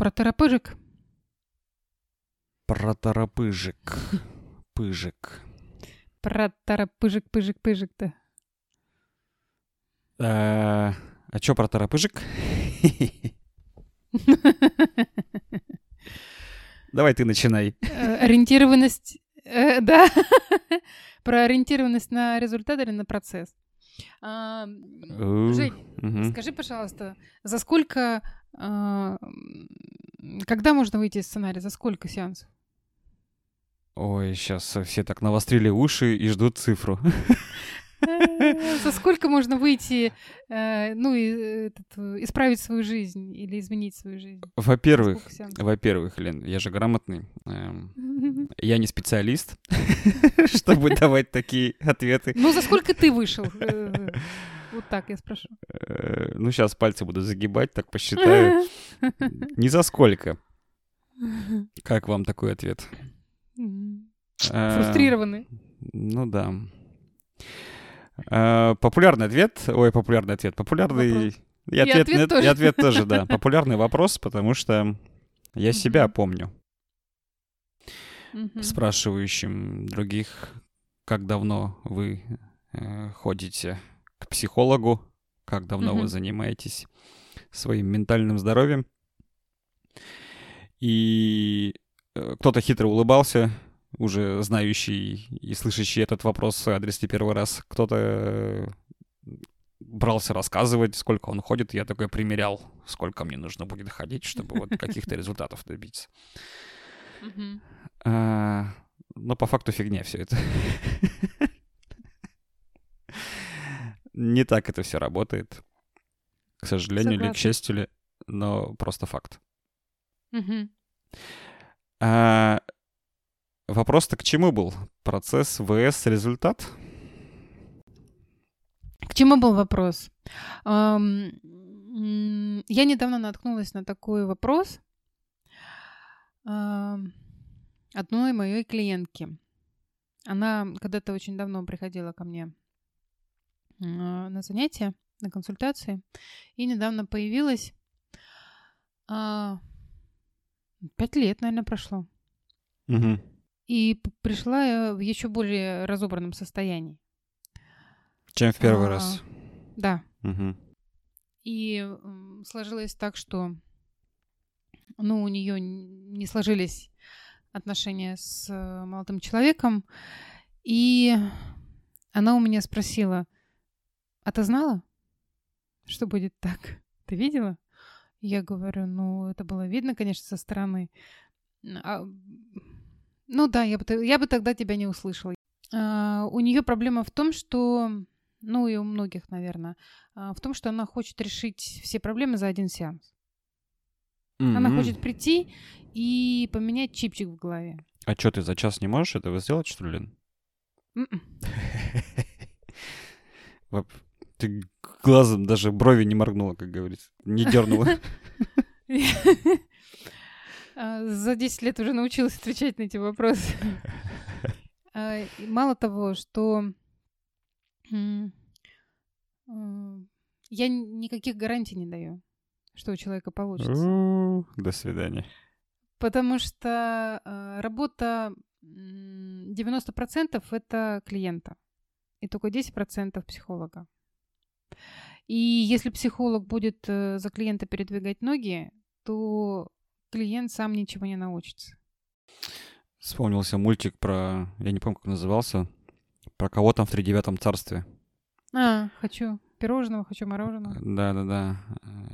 Протарапыжик? Протарапыжик. Пыжик. Протарапыжик-пыжик-пыжик-то. А, а чё про тарапыжик? Давай ты начинай. Э, Ориентированность, э, да, про ориентированность на результат или на процесс. А, Жень, скажи, пожалуйста, за сколько, когда можно выйти из сценария, за сколько сеансов? Ой, сейчас все так навострили уши и ждут цифру. Э, За сколько можно выйти, э, ну, э, э, исправить свою жизнь или изменить свою жизнь? Во-первых, во-первых, Лен, я же грамотный. эм, Я не специалист, чтобы давать такие ответы. Ну, за сколько ты вышел? Вот так я спрошу. Э, Ну, сейчас пальцы буду загибать, так посчитаю. Не за сколько. Как вам такой ответ? Э, Фрустрированы. Ну да. Э, Популярный ответ, ой, популярный ответ, популярный... И И ответ, ответ нет, тоже. и ответ тоже, да. Популярный вопрос, потому что я себя помню, спрашивающим других, как давно вы ходите к психологу, как давно вы Мгм. занимаетесь своим ментальным здоровьем. И э, кто-то хитро улыбался, уже знающий и слышащий этот вопрос в адрес не первый раз. Кто-то э, брался рассказывать, сколько он ходит. Я такой примерял, сколько мне нужно будет ходить, чтобы вот каких-то результатов добиться. А, Но по факту фигня все это. Не так это все работает. К сожалению или к Согласна. счастью ли, но просто факт. Мгм. А, Вопрос-то к чему был? Процесс vs результат? К чему был вопрос? М, Я недавно наткнулась на такой вопрос ам, одной моей клиентки. Она когда-то очень давно приходила ко мне на занятия, на консультации, и недавно появилась. а, Пять лет, наверное, прошло. Мгм. И пришла я в еще более разобранном состоянии. Чем в первый А, раз? Да. Мгм. И сложилось так, что ну, у нее не сложились отношения с э, молодым человеком. И она у меня спросила, а ты знала, что будет так? Ты видела? Я говорю, ну, это было видно, конечно, со стороны. А, ну да, я бы, я бы тогда тебя не услышала. А, у нее проблема в том, что, ну и у многих, наверное, а, в том, что она хочет решить все проблемы за один сеанс. Она Мгм. хочет прийти и поменять чипчик в голове. А что, ты за час не можешь этого сделать, что ли, Лен? М-м. Ты глазом даже брови не моргнула, как говорится. Не дернула. А, За 10 лет уже научилась отвечать на эти вопросы. А, Мало того, что м, я никаких гарантий не даю, что у человека получится. До свидания. Потому что э, работа м, 90% это клиента, и только 10% психолога. И если психолог будет э, за клиента передвигать ноги, то клиент сам ничего не научится. Вспомнился мультик про... Я не помню, как назывался. Про кого там в тридевятом царстве. А, хочу пирожного, хочу мороженого. Да-да-да.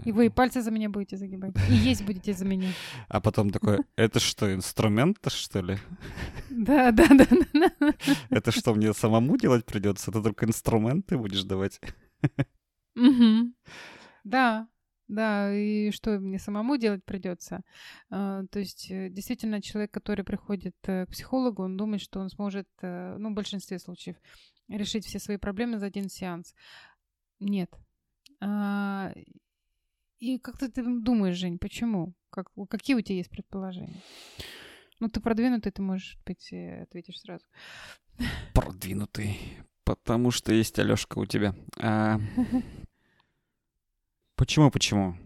И вы и пальцы за меня будете загибать. И есть будете за меня. А потом такой, это что, инструмент что ли? Да, да, да, да, да. Это что, мне самому делать придется? Ты только инструменты будешь давать? Мгм. Да, да, и что мне самому делать придется. А, То есть, э, действительно, человек, который приходит э, к психологу, он думает, что он сможет, э, ну, в большинстве случаев, решить все свои проблемы за один сеанс. Нет. А, И как ты думаешь, Жень, почему? Как, какие у тебя есть предположения? Ну, ты продвинутый, ты, можешь быть, ответишь сразу. Продвинутый. Потому что есть Алёшка у тебя. А, Почему, почему?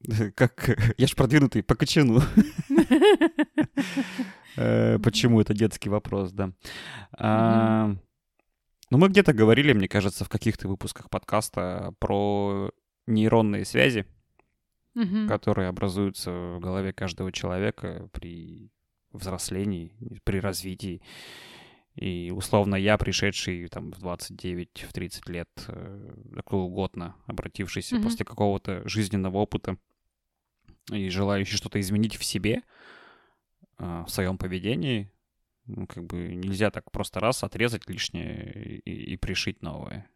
Как... Я ж продвинутый по кочану. Э, почему это детский вопрос, да. А, ну, мы где-то говорили, мне кажется, в каких-то выпусках подкаста про нейронные связи, которые образуются в голове каждого человека при взрослении, при развитии. И условно я, пришедший там в 29, в 30 лет, э, круглогодно обратившийся mm-hmm. после какого-то жизненного опыта и желающий что-то изменить в себе, э, в своем поведении, ну, как бы нельзя так просто раз отрезать лишнее и, и пришить новое.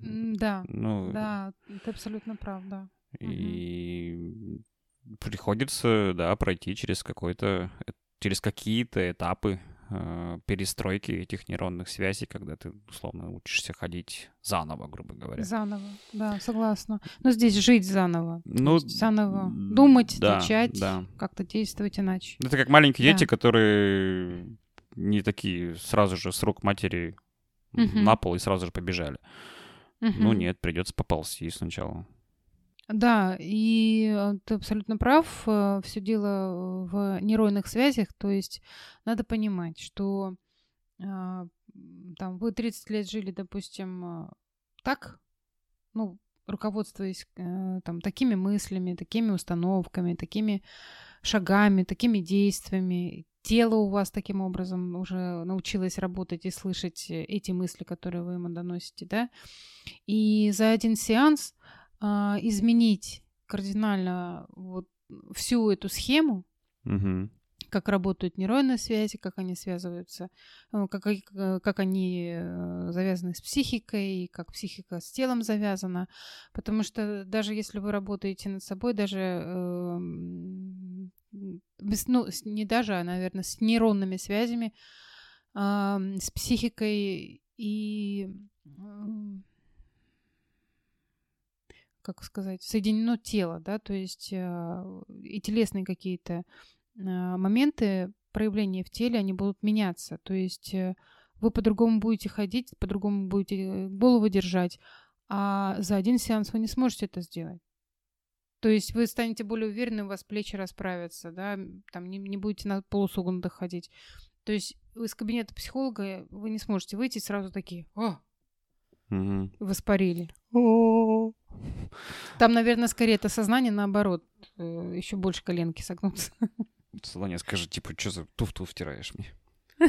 Да, ну, да, ты абсолютно прав, да. И угу. приходится, да, пройти через какой-то, э, через какие-то этапы э, перестройки этих нейронных связей, когда ты, условно, учишься ходить заново, грубо говоря. Заново, да, согласна. Но здесь жить заново. Ну, заново думать, да, начать, да. как-то действовать иначе. Это как маленькие да. дети, которые не такие сразу же с рук матери угу. на пол и сразу же побежали. Угу. Ну нет, придется поползти сначала. Да, и э, ты абсолютно прав. Э, Все дело в нейронных связях. То есть надо понимать, что а, там вы 30 лет жили, допустим, э, так, ну, руководствуясь там такими мыслями, такими установками, такими шагами, такими действиями. Тело у вас таким образом уже научилось работать и слышать эти мысли, которые вы ему доносите, да. И за один сеанс а, изменить кардинально вот всю эту схему, угу. как работают нейронные связи, как они связываются, э, как, как они э, завязаны с психикой, как психика с телом завязана. Потому что даже если вы работаете над собой, даже э, без, ну, не даже, а, наверное, с нейронными связями, э, с психикой и как сказать, соединено тело, да, то есть э, и телесные какие-то э, моменты проявления в теле, они будут меняться, то есть э, вы по-другому будете ходить, по-другому будете голову держать, а за один сеанс вы не сможете это сделать. То есть вы станете более уверены, у вас плечи расправятся, да, там не, не будете на полусогнутых ходить. То есть из кабинета психолога вы не сможете выйти сразу такие, о, угу. воспарили. Там, наверное, скорее это сознание наоборот. Э, Еще больше коленки согнутся. Сознание скажет, типа, что за туфту втираешь мне?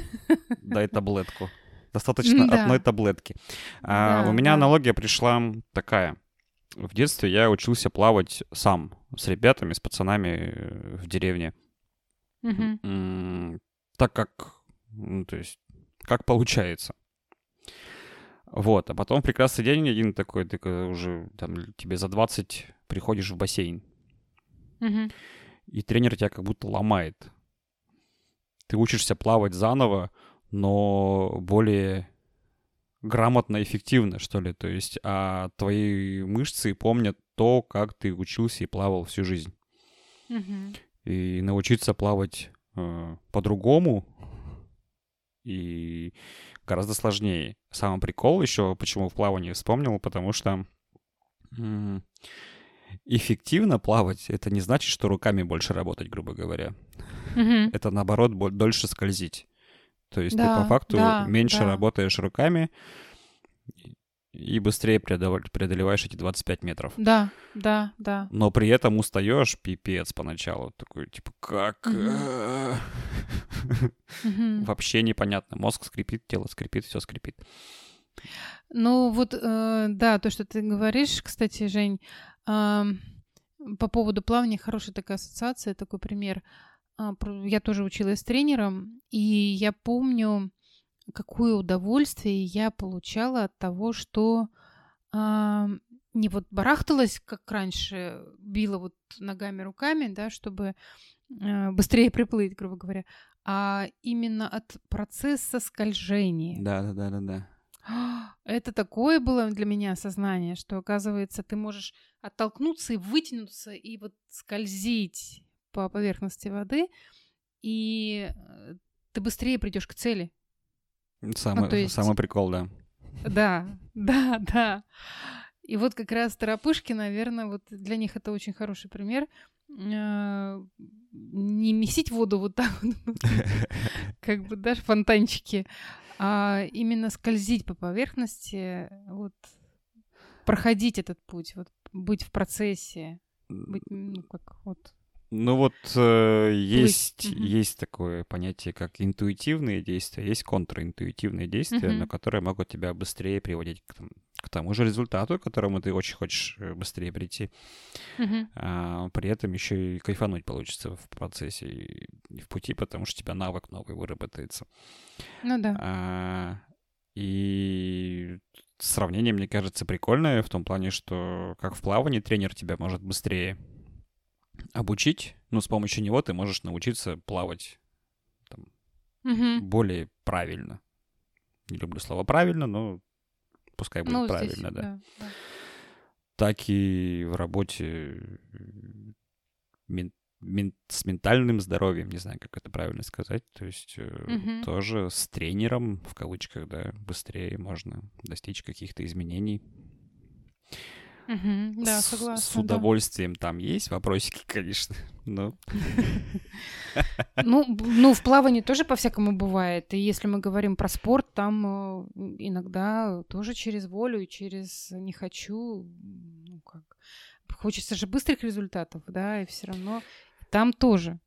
Дай таблетку. Достаточно да. одной таблетки. А, да, у меня да. аналогия пришла такая. В детстве я учился плавать сам с ребятами, с пацанами э, в деревне. Угу. Так как, ну, то есть, как получается. Вот, а потом прекрасный день один такой, ты уже там тебе за 20 приходишь в бассейн. Угу. И тренер тебя как будто ломает. Ты учишься плавать заново, но более грамотно, эффективно, что ли. То есть, а твои мышцы помнят то, как ты учился и плавал всю жизнь. Угу. И научиться плавать э, по-другому и гораздо сложнее. Самый прикол еще, почему в плавании вспомнил, потому что эффективно плавать, это не значит, что руками больше работать, грубо говоря. Mm-hmm. Это наоборот дольше скользить. То есть да, ты по факту да, меньше да. работаешь руками, и быстрее преодолеваешь эти 25 метров. Да, да, да. Но при этом устаешь пипец поначалу. Такой, типа, как? Вообще непонятно. Мозг скрипит, тело скрипит, все скрипит. Ну вот, э, да, то, что ты говоришь, кстати, Жень, по поводу плавания хорошая такая ассоциация, такой пример. А, я тоже училась с тренером, и я помню, какое удовольствие я получала от того, что э, не вот барахталась, как раньше, била вот ногами, руками, да, чтобы э, быстрее приплыть, грубо говоря, а именно от процесса скольжения. Да, да, да, да, да. Это такое было для меня осознание, что, оказывается, ты можешь оттолкнуться и вытянуться, и вот скользить по поверхности воды, и э, ты быстрее придешь к цели. Самый, ну, есть... самый прикол, да. Да, да, да. И вот как раз торопышки, наверное, вот для них это очень хороший пример. А, не месить воду вот так вот, как бы, да, фонтанчики, а именно скользить по поверхности, вот проходить этот путь, вот быть в процессе, быть, ну, как вот ну вот э, есть, угу. есть такое понятие, как интуитивные действия, есть контринтуитивные действия, угу. но которые могут тебя быстрее приводить к, к тому же результату, к которому ты очень хочешь э, быстрее прийти. А, при этом еще и кайфануть получится в процессе и, и в пути, потому что у тебя навык новый выработается. Ну да. А, и сравнение, мне кажется, прикольное в том плане, что как в плавании тренер тебя может быстрее обучить, ну, с помощью него ты можешь научиться плавать там, угу. более правильно. Не люблю слово правильно, но пускай будет ну, правильно, здесь, да. Да, да. Так и в работе мен, мен, с ментальным здоровьем, не знаю, как это правильно сказать. То есть угу. тоже с тренером, в кавычках, да, быстрее можно достичь каких-то изменений. Угу, да, согласна. С, с удовольствием да. там есть вопросики, конечно, но... Ну, ну, в плавании тоже по-всякому бывает. И если мы говорим про спорт, там э, иногда тоже через волю и через не хочу, ну как, хочется же быстрых результатов, да, и все равно там тоже.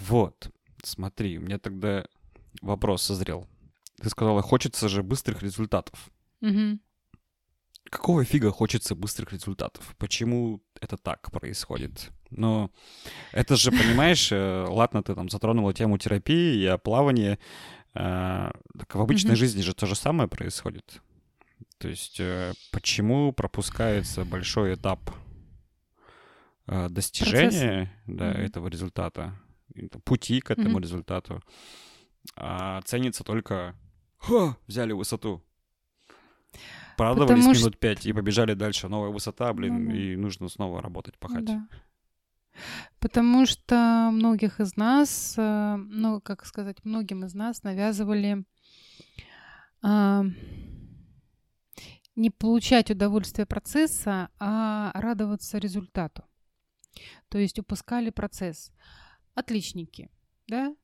Вот, смотри, у меня тогда вопрос созрел. Ты сказала, хочется же быстрых результатов. Угу. Какого фига хочется быстрых результатов? Почему это так происходит? Ну, это же, понимаешь, э, ладно, ты там затронула тему терапии и плавания. Э, так в обычной mm-hmm. жизни же то же самое происходит. То есть э, почему пропускается большой этап достижения да, mm-hmm. этого результата, пути к этому mm-hmm. результату, а ценится только «Ха, взяли высоту, Порадовались Потому минут пять и побежали дальше. Новая высота, блин, ну, и нужно снова работать, пахать. Да. Потому что многих из нас, э, ну, как сказать, многим из нас навязывали а, не получать удовольствие процесса, а радоваться результату. То есть упускали процесс. Отличники, да?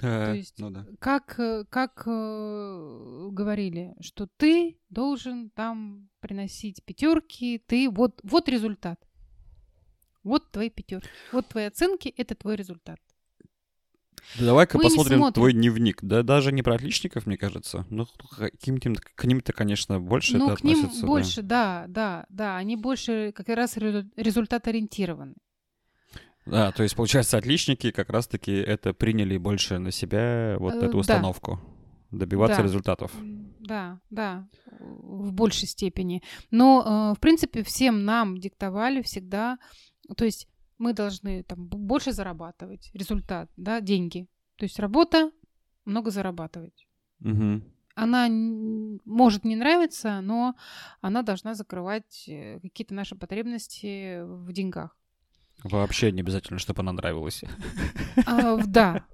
То есть, ну да. как, э, как э, говорили, что ты должен там приносить пятерки, ты вот, вот результат. Вот твои пятерки. Вот твои оценки, это твой результат. Да давай-ка Мы посмотрим твой дневник. Да даже не про отличников, мне кажется. Ну, каким-то, к ним-то, конечно, больше ну, это к ним больше, да. да, да, да. Они больше как раз результат ориентированы. Да, то есть, получается, отличники как раз-таки это приняли больше на себя вот э, эту установку. Добиваться да. результатов. Да, да, в большей степени. Но, э, в принципе, всем нам диктовали всегда, то есть мы должны там больше зарабатывать, результат, да, деньги. То есть работа, много зарабатывать. Угу. Она может не нравиться, но она должна закрывать э, какие-то наши потребности в деньгах. Вообще не обязательно, чтобы она нравилась. А, да.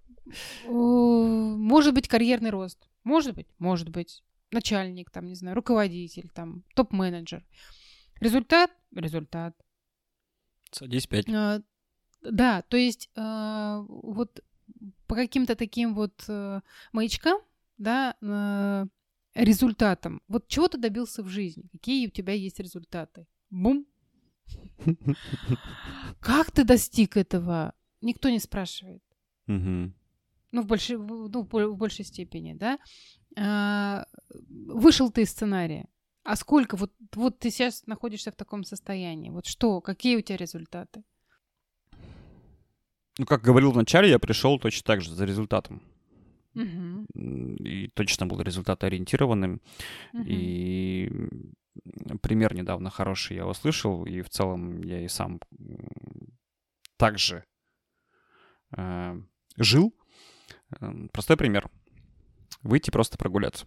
Может быть, карьерный рост. Может быть, может быть. Начальник, там, не знаю, руководитель, там, топ-менеджер. Результат? Результат. Садись пять. А, да, то есть а, вот по каким-то таким вот а, маячкам, да, а, результатам. Вот чего ты добился в жизни? Какие у тебя есть результаты? Бум, как ты достиг этого? Никто не спрашивает. Ну, в большей, ну, в большей степени, да. А, вышел ты из сценария. А сколько? Вот, вот ты сейчас находишься в таком состоянии. Вот что? Какие у тебя результаты? Ну, как говорил вначале, я пришел точно так же за результатом. Угу. И точно был результат ориентированным. Угу. И пример недавно хороший я услышал, и в целом я и сам также э, жил. Эм, простой пример. Выйти просто прогуляться.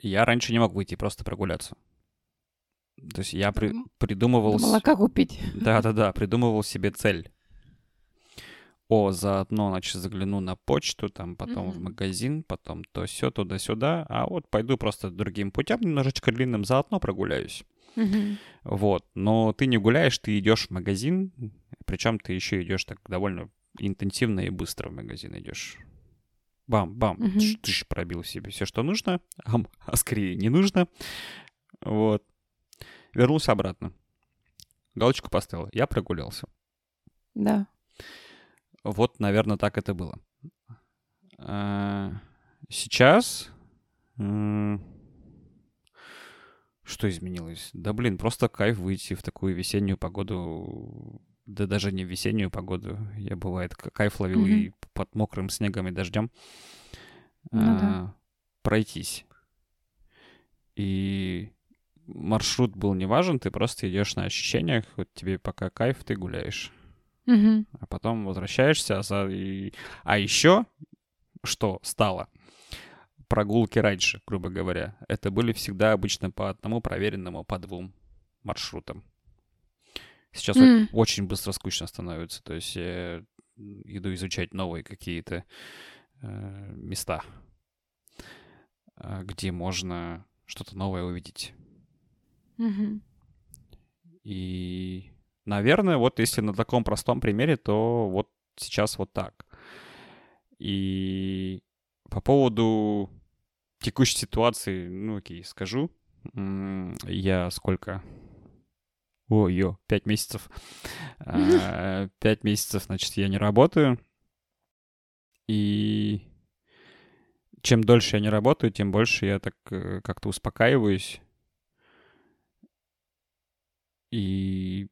Я раньше не мог выйти просто прогуляться. То есть я при, придумывал... Молока купить. Да-да-да, придумывал себе цель. О, заодно, значит, загляну на почту, там, потом в Мгм. магазин, потом то все туда-сюда, а вот пойду просто другим путем, немножечко длинным, заодно прогуляюсь. Мгм. Вот, но ты не гуляешь, ты идешь в магазин, причем ты еще идешь так довольно интенсивно и быстро в магазин идешь. Бам-бам, Мгм. тш- тш, пробил себе все, что нужно, ам, а скорее не нужно. Вот. Вернулся обратно. Галочку поставил. Я прогулялся. Да. Вот, наверное, так это было. А, Сейчас... Что изменилось? Да блин, просто кайф выйти в такую весеннюю погоду. Да даже не в весеннюю погоду. Я, бывает, кайф ловил Мгм. и под мокрым снегом и дождем. Ну да. А, Пройтись. И маршрут был не важен, ты просто идешь на ощущениях, вот тебе пока кайф, ты гуляешь А потом возвращаешься. А, и- а еще что стало? Прогулки раньше, грубо говоря, это были всегда обычно по одному проверенному, по двум маршрутам. Сейчас М. очень быстро скучно становится. То есть я иду изучать новые какие-то э, места, э, где можно что-то новое увидеть. Мгм. И, наверное, вот если на таком простом примере, то вот сейчас вот так. И по поводу текущей ситуации, ну окей, скажу. Я сколько? Ой, ё, пять месяцев. А, Пять месяцев, значит, я не работаю. И чем дольше я не работаю, тем больше я так э, как-то успокаиваюсь. И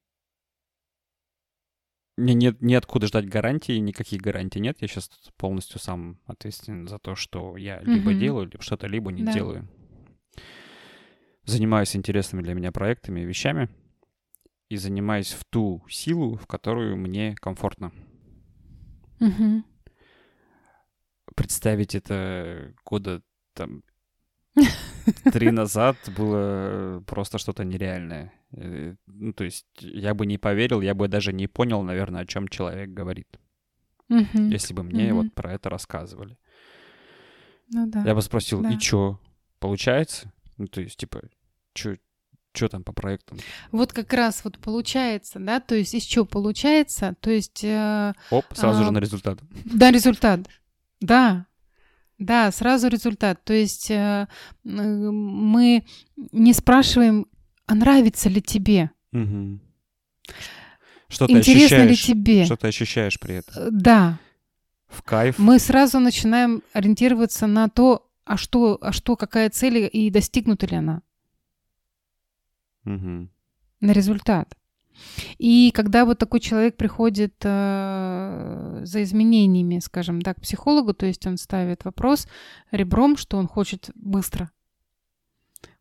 мне нет, неоткуда ждать гарантии, никаких гарантий нет. Я сейчас полностью сам ответственен за то, что я либо Мгм. делаю, либо что-то либо не Да. делаю. Занимаюсь интересными для меня проектами и вещами. И занимаюсь в ту силу, в которую мне комфортно. Мгм. Представить это года там три назад было просто что-то нереальное. Э, Ну, то есть я бы не поверил, я бы даже не понял, наверное, о чем человек говорит, Мгм. если бы мне Мгм. вот про это рассказывали. Ну да. Я бы спросил, Да. и чё, получается? Ну, то есть, типа, чё, чё там по проектам? Вот как раз вот получается, да, то есть из чего получается, то есть э, Оп, сразу же А, на результат. Да, результат. Да. Да, сразу результат. То есть э, мы не спрашиваем, а нравится ли тебе, Мгм. Что ты интересно ли ощущаешь? тебе. Что ты ощущаешь при этом? Э, Да, В кайф? мы сразу начинаем ориентироваться на то, а что, а что, какая цель и достигнута ли она, Мгм. на результат. И когда вот такой человек приходит э, за изменениями, скажем так, к психологу, то есть он ставит вопрос ребром, что он хочет быстро.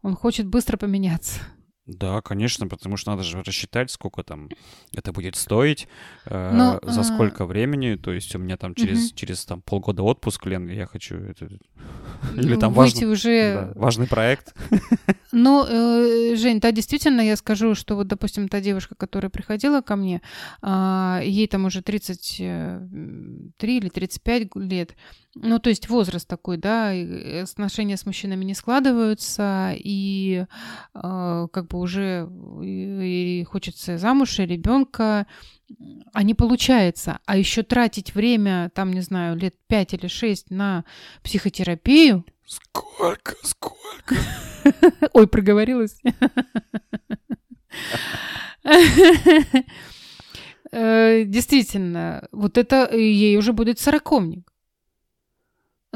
Он хочет быстро поменяться. Да, конечно, потому что надо же рассчитать, сколько там это будет стоить, э, Но, за а, сколько времени. То есть у меня там через, Мгм. через там, полгода отпуск, Лен, я хочу... Это, Или там выйти важно- уже. да, важный проект. Ну, э, Жень, да, действительно, я скажу, что вот, допустим, та девушка, которая приходила ко мне, а, ей там уже 33 или 35 лет. Ну, то есть возраст такой, да, отношения с мужчинами не складываются, и а, как бы уже и, и хочется замуж, и ребенка, а не получается. А еще тратить время, там, не знаю, лет 5 или 6 на психотерапию, Сколько, сколько? Ой, проговорилась. Э, Действительно, вот это э, ей уже будет сороковник.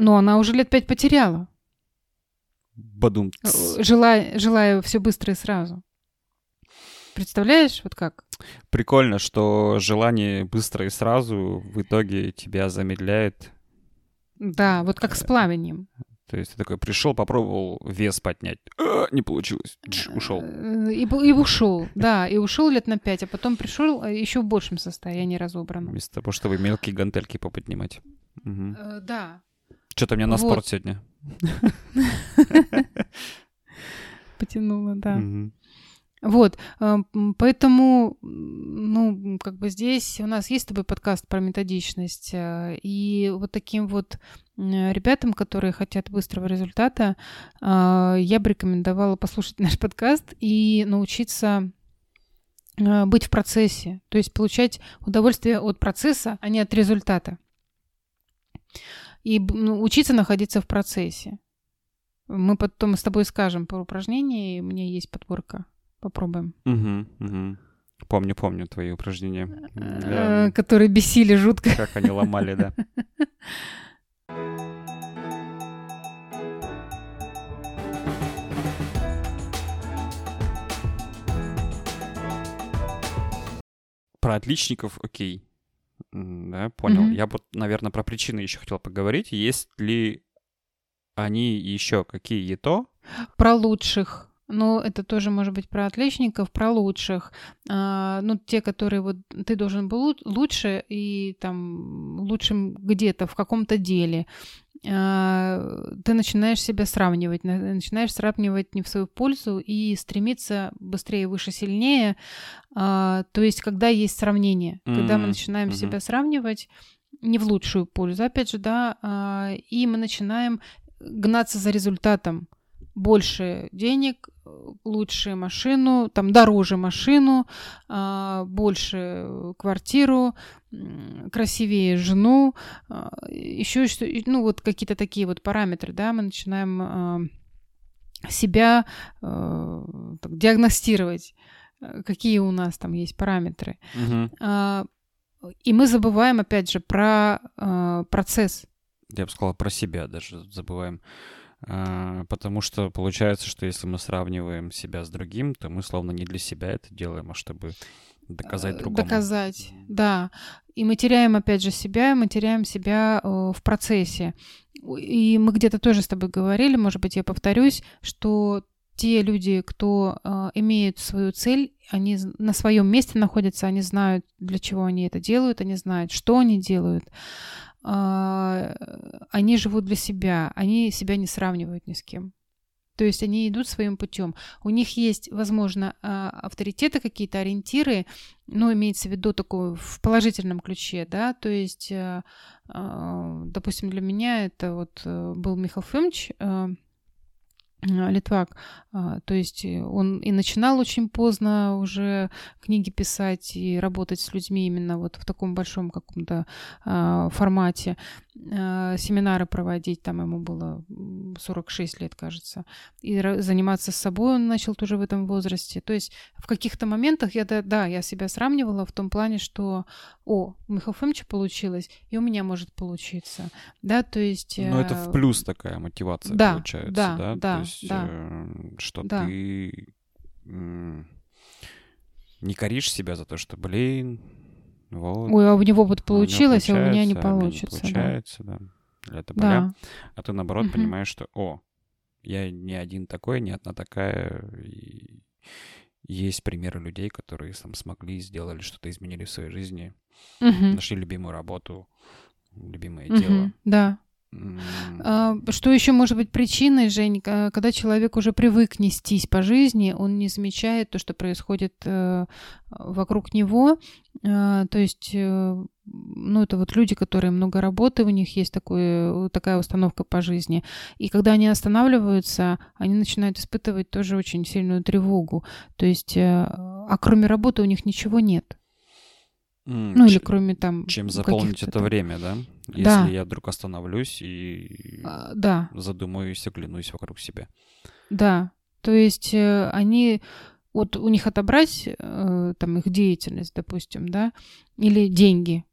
Но она уже лет пять потеряла, Бадум. э, желая, желая все быстро и сразу. Представляешь, вот как? Прикольно, что желание быстро и сразу в итоге тебя замедляет. Да, вот как с плаванием. То есть ты такой пришел, попробовал вес поднять. А, не получилось. Ушел. Э, И, бу- и ушел, да, и ушел лет на пять, а потом пришел еще в большем состоянии разобранном. Вместо того, чтобы мелкие гантельки поподнимать. Э, Да, Что-то мне на Вот. спорт сегодня. потянула, да. Вот, э, поэтому, ну, как бы здесь у нас есть с тобой подкаст про методичность, э, и вот таким вот ребятам, которые хотят быстрого результата, э, я бы рекомендовала послушать наш подкаст и научиться быть в процессе, то есть получать удовольствие от процесса, а не от результата. И ну, учиться находиться в процессе. Мы потом с тобой скажем про упражнения, и у меня есть подборка Попробуем. Угу, угу. Помню, помню твои упражнения. Э, которые бесили жутко. Как они ломали, да. Про отличников, окей. Да, понял. Mm-hmm. Я вот, наверное, про причины еще хотел поговорить. Есть ли они еще какие-то? Про лучших но это тоже может быть про отличников, про лучших. А, ну, те, которые вот ты должен был лучше и там лучшим где-то в каком-то деле. А, ты начинаешь себя сравнивать, начинаешь сравнивать не в свою пользу и стремиться быстрее, выше, сильнее. А, то есть, когда есть сравнение, mm-hmm. когда мы начинаем mm-hmm. себя сравнивать не в лучшую пользу, опять же, да, а, и мы начинаем гнаться за результатом больше денег, лучше машину, там дороже машину, а, больше квартиру, красивее жену, а, еще что, ну вот какие-то такие вот параметры, да, мы начинаем а, себя так, диагностировать, какие у нас там есть параметры. Угу. И мы забываем, опять же, про процесс. Я бы сказала, про себя даже забываем. А, потому что получается, что если мы сравниваем себя с другим, то мы словно не для себя это делаем, а чтобы доказать э, другому. Доказать, да. И мы теряем, опять же, себя, мы теряем себя э, в процессе. И мы где-то тоже с тобой говорили, может быть, я повторюсь, что те люди, кто э, имеют свою цель, они на своем месте находятся, они знают, для чего они это делают, они знают, что они делают. А, они живут для себя, они себя не сравнивают ни с кем. То есть они идут своим путем. У них есть, возможно, а, авторитеты, какие-то ориентиры, ну, имеется в виду такое в положительном ключе, да, то есть, а, допустим, для меня это вот э, был Михаил Фомич, Литвак. А, то есть э, он и начинал очень поздно уже книги писать и работать с людьми именно вот в таком большом каком-то а, формате. Семинары проводить, там ему было 46 лет, кажется. И заниматься собой он начал тоже в этом возрасте. То есть в каких-то моментах я, да, да, я себя сравнивала в том плане, что, о, у Михаила Фомича получилось, и у меня может получиться. Да, то есть... Ну, это в э, плюс такая мотивация да, получается, да? Да, да есть, да. Э, что да. ты не коришь себя за то, что, блин, вот. Ой, а у него вот получилось, а у, а у меня не получится. А получается, да. да. Это. Да. А ты, наоборот, угу. понимаешь, что, о, я не один такой, не одна такая. И есть примеры людей, которые там смогли, сделали что-то, изменили в своей жизни, угу. нашли любимую работу, любимое угу. дело. Да. А, что еще может быть причиной, Жень, когда человек уже привык нестись по жизни, он не замечает то, что происходит э, вокруг него. А, то есть, э, ну, это вот люди, которые много работы, у них есть такое, такая установка по жизни. И когда они останавливаются, они начинают испытывать тоже очень сильную тревогу. То есть, э, а кроме работы у них ничего нет. Mm, ну, или кроме там... Чем заполнить это там... время, да? Если да. я вдруг остановлюсь и а, да. задумаюсь, оглянусь вокруг себя. Да, то есть э, они... Вот у них отобрать э, там их деятельность, допустим, да, или деньги,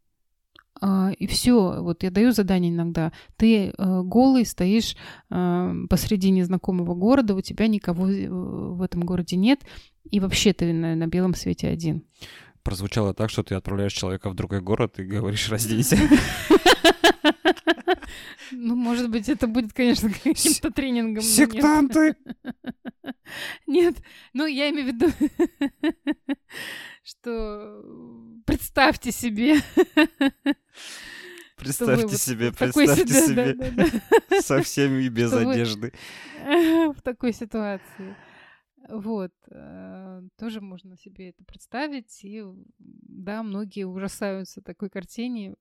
и все, вот я даю задание иногда. Ты uh, голый стоишь uh, посреди незнакомого города, у тебя никого в этом городе нет, и вообще ты на, на белом свете один прозвучало так, что ты отправляешь человека в другой город и говоришь «разденься». Ну, может быть, это будет, конечно, каким-то тренингом. Сектанты! Нет, ну, я имею в виду, что представьте себе. Представьте себе, представьте себе. Со всеми и без одежды. В такой ситуации. Вот. Э, тоже можно себе это представить. И да, многие ужасаются такой картине.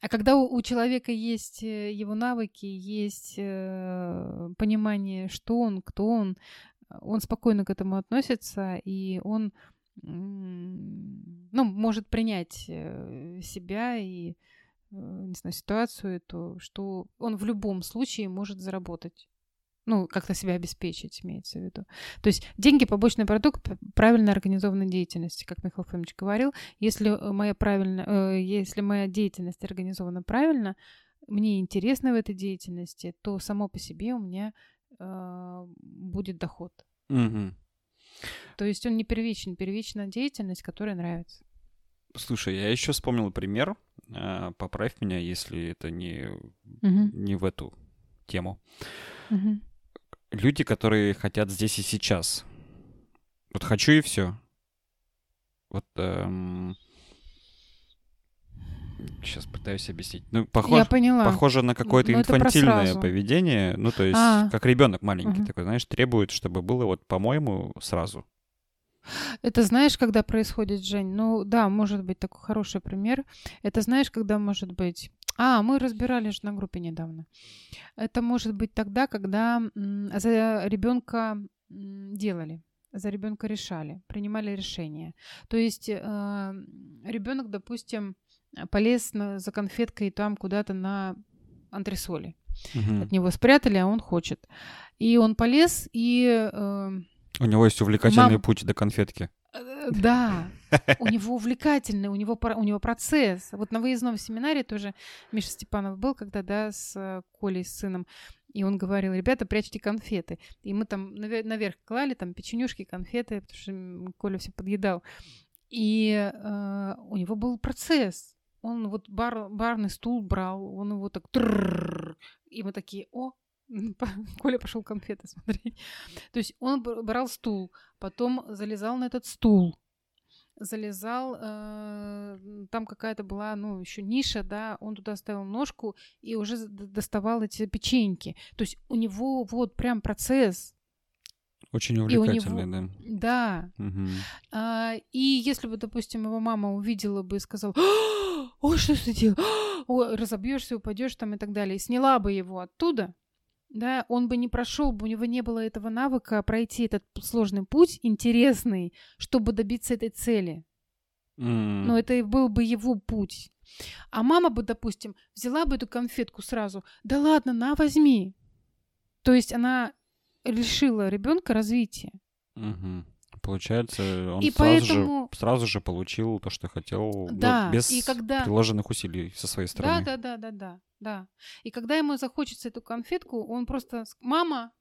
А когда у, у человека есть э, его навыки, есть э, понимание, что он, кто он, он спокойно к этому относится, и он ну, может принять э, себя и э, не знаю, ситуацию эту, что он в любом случае может заработать ну, как-то себя обеспечить, имеется в виду. То есть деньги – побочный продукт правильно организованной деятельности, как Михаил Фомич говорил. Если э, моя, правильно, если моя деятельность организована правильно, мне интересно в этой деятельности, то само по себе у меня э, будет доход. Угу. То есть он не первичен, первична деятельность, которая нравится. Слушай, я еще вспомнил пример. Э, поправь меня, если это не, угу. не в эту тему. Угу люди, которые хотят здесь и сейчас. Вот хочу и все. Вот эм... сейчас пытаюсь объяснить. Ну, похож, Я поняла. похоже на какое-то Но инфантильное поведение. Ну, то есть, а. как ребенок маленький угу. такой, знаешь, требует, чтобы было вот, по-моему, сразу. Это знаешь, когда происходит, Жень? Ну да, может быть такой хороший пример. Это знаешь, когда может быть а, мы разбирали же на группе недавно. Это может быть тогда, когда за ребенка делали, за ребенка решали, принимали решения. То есть э, ребенок, допустим, полез на, за конфеткой там куда-то на антресоли. Угу. От него спрятали, а он хочет. И он полез и... Э, У него есть увлекательный мам... путь до конфетки. Э, да, у него увлекательный, у него, у него процесс. Вот на выездном семинаре тоже Миша Степанов был, когда, да, с э, Колей, с сыном, и он говорил, ребята, прячьте конфеты. И мы там наверх клали там печенюшки, конфеты, потому что Коля все подъедал. И э, у него был процесс. Он вот бар, барный стул брал, он его так... И мы такие, о, Коля пошел конфеты смотреть. То есть он брал стул, потом залезал на этот стул, залезал, э, там какая-то была, ну, еще ниша, да, он туда ставил ножку и уже доставал эти печеньки. То есть у него вот прям процесс. Очень увлекательный, него... да. Да. Угу. А, и если бы, допустим, его мама увидела бы и сказала, ой, что ты делал? Ой, разобьешься, упадешь там и так далее, и сняла бы его оттуда, да, он бы не прошел, бы у него не было этого навыка пройти этот сложный путь, интересный, чтобы добиться этой цели. Mm. Но это был бы его путь. А мама бы, допустим, взяла бы эту конфетку сразу. Да ладно, на, возьми. То есть она лишила ребенка развития. Mm-hmm. Получается, он и сразу, поэтому... же, сразу же получил то, что хотел, да, ну, без и когда... приложенных усилий со своей стороны. Да, да, да, да, да, да. И когда ему захочется эту конфетку, он просто «мама,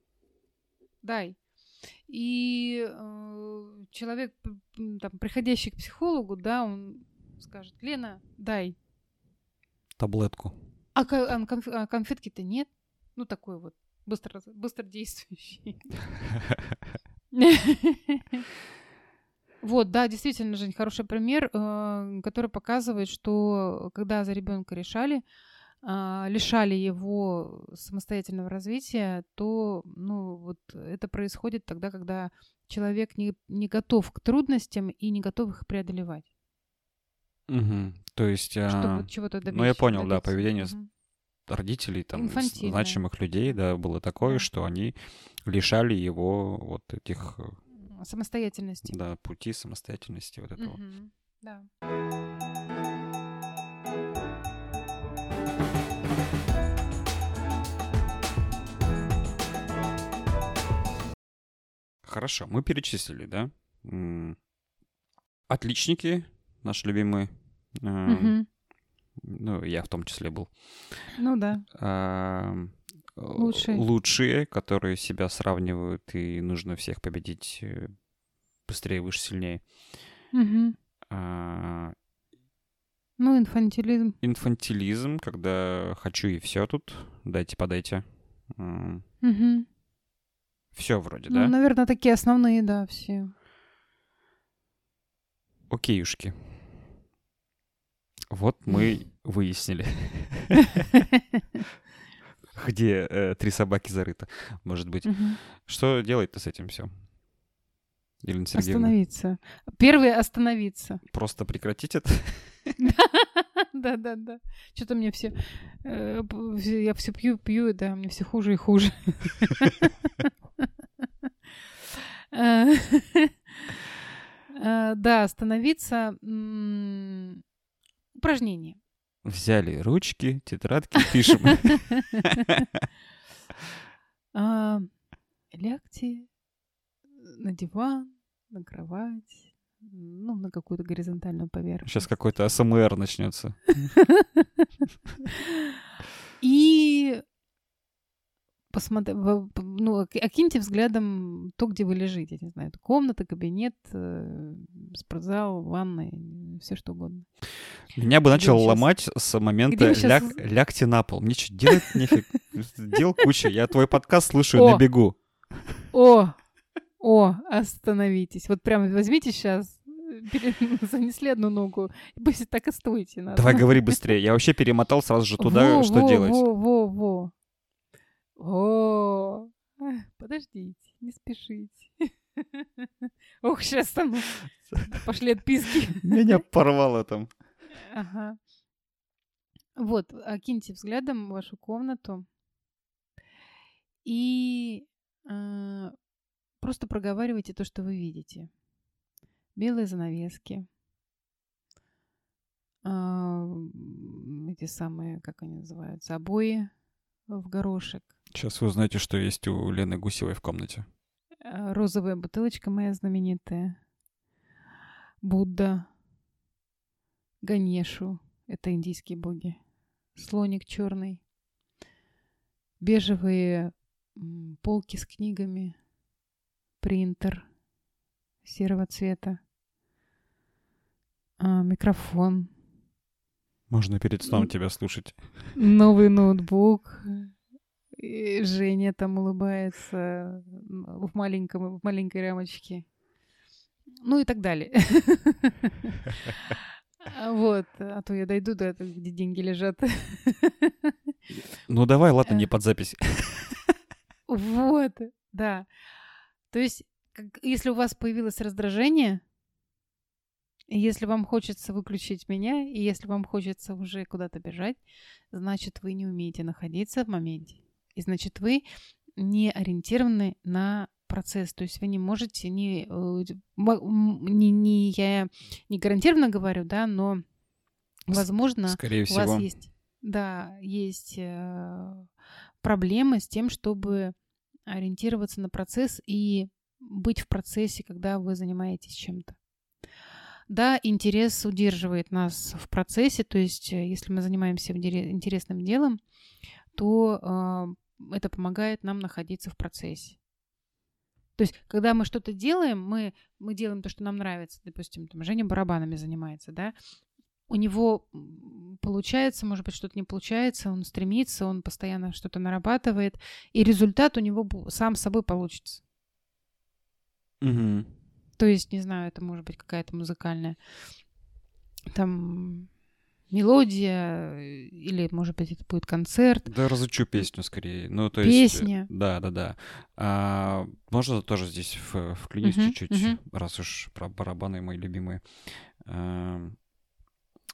дай». И э, человек, там, приходящий к психологу, да, он скажет «Лена, дай». Таблетку. А, а, а конфетки-то нет. Ну, такой вот быстро, быстро действующий. Вот, да, действительно, Жень, хороший пример, э, который показывает, что когда за ребенка решали, а, лишали его самостоятельного развития, то ну, вот это происходит тогда, когда человек не, не готов к трудностям и не готов их преодолевать. Угу. То есть, чтобы а... чего-то добиться. Ну, я понял, добиться. да, поведение угу. Родителей, там, значимых людей, да, было такое, что они лишали его вот этих... Э, самостоятельности. Да, пути самостоятельности вот этого. Угу. Да. Хорошо, мы перечислили, да? Отличники, наши любимые. Угу. Ну, я в том числе был. Ну да. А, лучшие. лучшие, которые себя сравнивают, и нужно всех победить э, быстрее, выше, сильнее. Угу. А... Ну, инфантилизм. Инфантилизм, когда хочу и все тут, дайте, подайте. Угу. Все вроде, ну, да? наверное, такие основные, да, все. Окейушки. Вот мы выяснили. где э, три собаки зарыто, может быть. Что делать-то с этим все? Елена Сергеевна? Остановиться. Первый остановиться. Просто прекратить это? Да, да, да. Что-то мне все... э, Я все пью, пью, да, мне все хуже и хуже. Э, Да, остановиться. Упражнение. Взяли ручки, тетрадки, пишем. Лягте на диван, на кровать, ну, на какую-то горизонтальную поверхность. Сейчас какой-то АСМР начнется. И посмотри, ну, оки- окиньте взглядом то, где вы лежите. Не знаю, комната, кабинет, э, спортзал, ванная, все что угодно. Меня бы начал щас- ломать с момента щас- «Ляг- лягте на пол. Мне что, делать нефиг? Дел куча. Я твой подкаст слушаю на бегу. О, о, остановитесь. Вот прямо возьмите сейчас, занесли одну ногу, и пусть так и стойте. Надо. Давай говори быстрее. Я вообще перемотал сразу же туда, Во, что во, делать. Во, во, во. О, подождите, не спешите. Ох, сейчас там пошли отписки. Меня порвало там. Ага. Вот, окиньте взглядом вашу комнату и э, просто проговаривайте то, что вы видите. Белые занавески. м, эти самые, как они называются, обои в горошек. Сейчас вы узнаете, что есть у Лены Гусевой в комнате. а, розовая бутылочка моя знаменитая. Будда. Ганешу. Это индийские боги. Слоник черный. Бежевые полки с книгами. Принтер серого цвета. А, микрофон. Можно перед сном тебя слушать. Новый ноутбук. И Женя там улыбается в, маленьком, в маленькой рамочке. Ну и так далее. А Вот, а то я дойду до этого, где деньги лежат. Ну давай, ладно, Э. не под запись. Вот, да. То есть, если у вас появилось раздражение, если вам хочется выключить меня, и если вам хочется уже куда-то бежать, значит, вы не умеете находиться в моменте. И значит, вы не ориентированы на процесс. То есть вы не можете, не, э, не, не- я не гарантированно говорю, да, но, возможно, Скорее у вас есть, да, есть э, проблемы с тем, чтобы ориентироваться на процесс и быть в процессе, когда вы занимаетесь чем-то. Да, интерес удерживает нас в процессе, то есть э, если мы занимаемся интере- интересным делом, то э, это помогает нам находиться в процессе. То есть, когда мы что-то делаем, мы, мы делаем то, что нам нравится. Допустим, там, Женя барабанами занимается, да, у него получается, может быть, что-то не получается, он стремится, он постоянно что-то нарабатывает, и результат у него сам собой получится. Мгм. То есть, не знаю, это может быть какая-то музыкальная там мелодия, э, или, может быть, это будет концерт. Да разучу песню скорее. Ну, то есть... Песня. Да, да, да. А, можно тоже здесь в- вклинюсь Мгм, чуть-чуть, мгм. раз уж про барабаны мои любимые. А,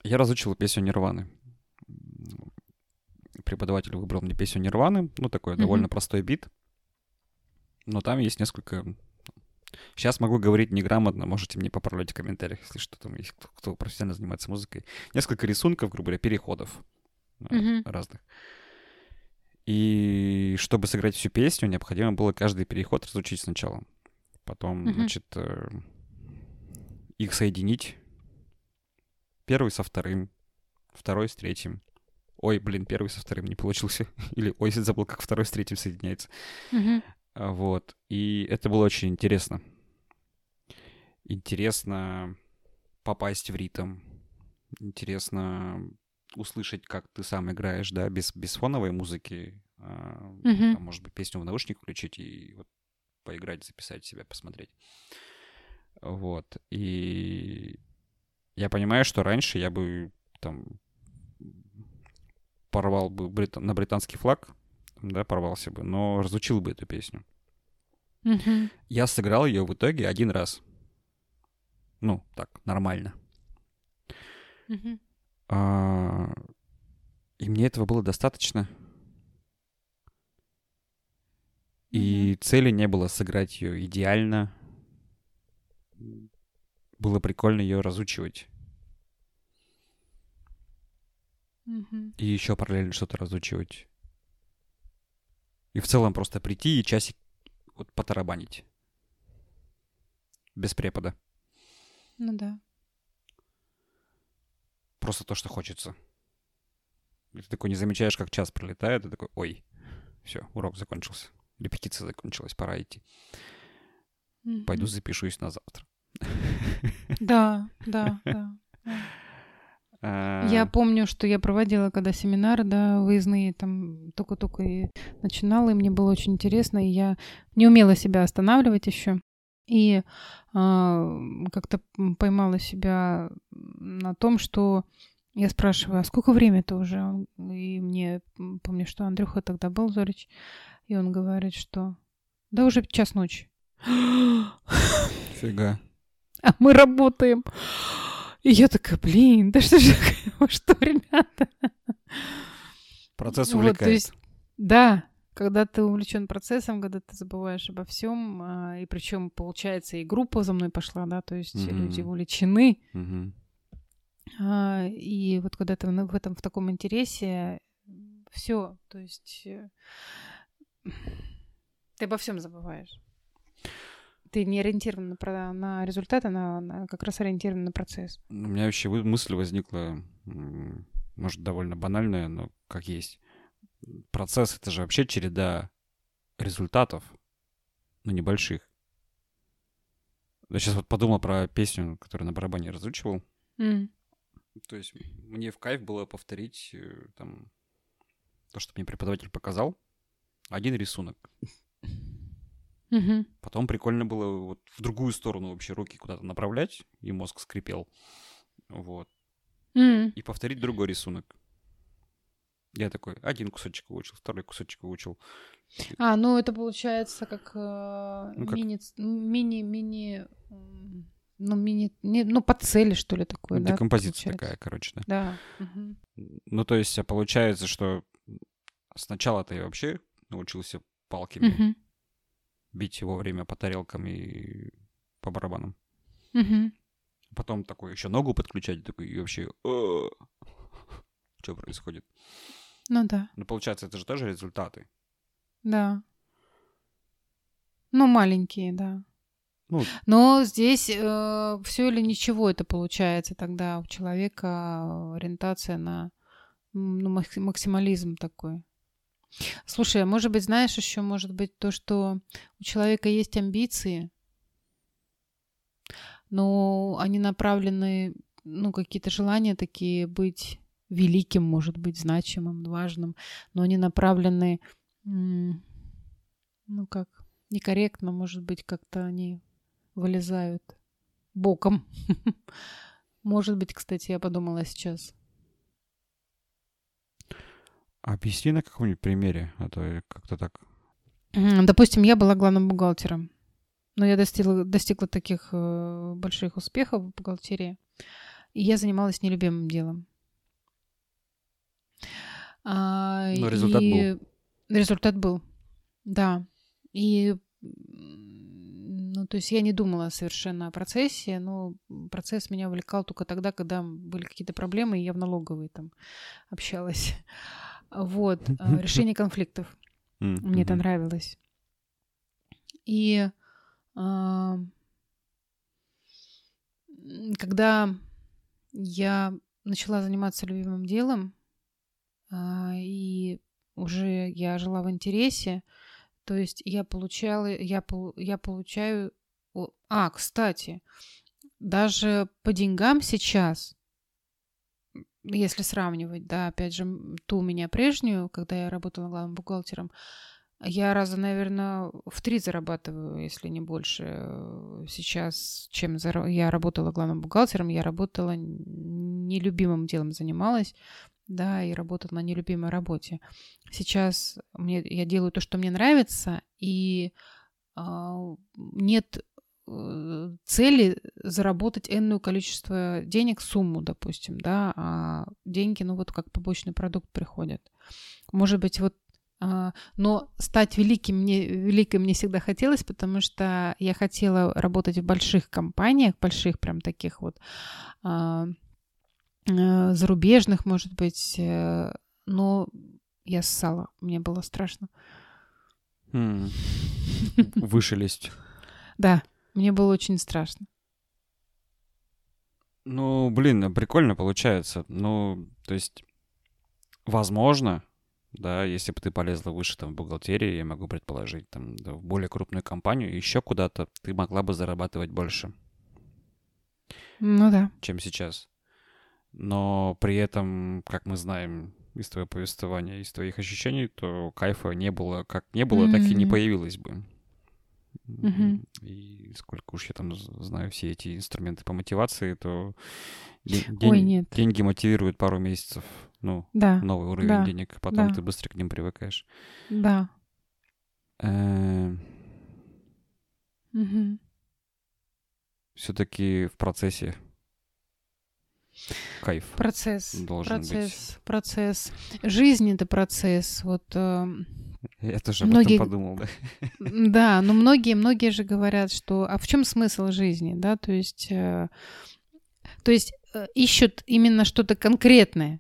я разучил песню Нирваны. Преподаватель выбрал мне песню Нирваны. Ну, такой Мгм. довольно простой бит. Но там есть несколько... Сейчас могу говорить неграмотно, можете мне поправлять в комментариях, если что там есть, кто, кто профессионально занимается музыкой. Несколько рисунков, грубо говоря, переходов Мгм. разных. И чтобы сыграть всю песню, необходимо было каждый переход разучить сначала. Потом, Мгм. значит, э, их соединить. Первый со вторым, второй с третьим. Ой, блин, первый со вторым не получился. Или, ой, забыл, как второй с третьим соединяется. Мгм. А, Вот. И это было очень интересно. Интересно попасть в ритм. Интересно услышать, как ты сам играешь, да, без, без фоновой музыки. Мгм. там, может быть, песню в наушник включить и вот поиграть, записать себя, посмотреть. Вот. И я понимаю, что раньше я бы там порвал бы брит- на британский флаг, да, порвался бы, но разучил бы эту песню. Мгм. Я сыграл ее в итоге один раз. Ну, так, нормально. Мгм. А, И мне этого было достаточно. И цели не было сыграть ее идеально. Было прикольно ее разучивать. Мгм. И еще параллельно что-то разучивать. И в целом просто прийти и часик вот потарабанить. Без препода. Ну да. Просто то, что хочется. И ты такой не замечаешь, как час пролетает, и такой, ой, все, урок закончился. Репетиция закончилась, пора идти. Пойду Мгм. запишусь на завтра. Да, да, да. Я помню, что я проводила когда семинары, да, выездные, там только-только и начинала, и мне было очень интересно, и я не умела себя останавливать еще. И а, как-то поймала себя на том, что я спрашиваю, а сколько время-то уже? Он- И мне, помню, что Андрюха тогда был, Зорич, и он говорит, что да уже час ночи. Фига. а мы работаем. И я такая, блин, да что же, что, ребята? Процесс Вот, увлекает. то есть, да, когда ты увлечен процессом, когда ты забываешь обо всем, а, и причем получается и группа за мной пошла, да, то есть Мгм. люди увлечены, а, и вот когда ты в этом в таком интересе, все, то есть э, ты обо всем забываешь. Ты не ориентирован на, про- на результат, а на, на- как раз ориентирован на процесс. У меня вообще мысль возникла, может, довольно банальная, но как есть. Процесс — это же вообще череда результатов, но небольших. Я сейчас вот подумал про песню, которую на барабане разучивал. М. То есть мне в кайф было повторить э, там то, что мне преподаватель показал. Один рисунок. Мгм. Потом прикольно было вот в другую сторону вообще руки куда-то направлять, и мозг скрипел. Вот. М. И повторить другой рисунок. Я такой, один кусочек выучил, второй кусочек выучил. А, ну это получается как, э, Ну, как- мини, мини, мини, ну мини, не- ну по цели что ли такое, да? Декомпозиция получается? такая, короче, да. Да. мгм. Ну, то есть, а получается, что сначала-то я вообще научился палками Мгм. Бить во время по тарелкам и по барабанам. Мгм. Потом такой еще ногу подключать, такой, и вообще, что происходит? Ну да, Ну, получается, это же тоже результаты. да. Ну маленькие, да. Ну, Но здесь все или ничего это получается тогда у человека ориентация на ну, макс- максимализм такой. Слушай, а может быть, знаешь, еще может быть то, что у человека есть амбиции, но они направлены, ну, какие-то желания такие быть великим, может быть, значимым, важным, но они направлены, ну, как, некорректно, может быть, как-то они вылезают боком. Может быть, кстати, я подумала сейчас. Объясни на каком-нибудь примере, а то я как-то так... Допустим, я была главным бухгалтером, но я достигла, достигла таких э, больших успехов в бухгалтерии, и я занималась нелюбимым делом. А, Но результат и Результат был, да. И, ну, то есть я не думала совершенно о процессе, но процесс меня увлекал только тогда, когда были какие-то проблемы, и я в налоговой там общалась. Вот, а, решение конфликтов. Мне это нравилось. И а, когда я начала заниматься любимым делом, а, и уже я жила в интересе, то есть я получала, я, я получаю... А, кстати, даже по деньгам сейчас, если сравнивать, да, опять же, ту меня прежнюю, когда я работала главным бухгалтером, я раза, наверное, в три зарабатываю, если не больше сейчас, чем я работала главным бухгалтером. Я работала нелюбимым делом, занималась, да, и работала на нелюбимой работе. Сейчас мне, я делаю то, что мне нравится, и а, нет цели заработать энное количество денег, сумму, допустим, да, а деньги, ну вот как побочный продукт приходят. Может быть, вот а, но стать великим мне, великой мне всегда хотелось, потому что я хотела работать в больших компаниях, больших прям таких вот а, а, зарубежных, может быть, э, но я ссала, мне было страшно. Хм. Выше лезть. Да, мне было очень страшно. Ну, блин, прикольно получается. Ну, то есть, возможно, да, если бы ты полезла выше там в бухгалтерии, я могу предположить, там, да, в более крупную компанию, еще куда-то, ты могла бы зарабатывать больше. Ну да. Чем сейчас. Но при этом, как мы знаем из твоего повествования, из твоих ощущений, то кайфа не было, как не было, mm-hmm. так и не появилось бы. Mm-hmm. И сколько уж я там знаю все эти инструменты по мотивации, то день, Ой, нет. деньги мотивируют пару месяцев ну, да. новый уровень да. денег, потом да. ты быстро к ним привыкаешь. Да. Угу. Все-таки в процессе кайф. Процесс. Должен процесс. быть. Процесс. Жизнь это процесс. Вот. Э, Я тоже многие... об этом подумал, да. Да, но многие, многие же говорят, что а в чем смысл жизни, да, то есть, э, то есть э, ищут именно что-то конкретное.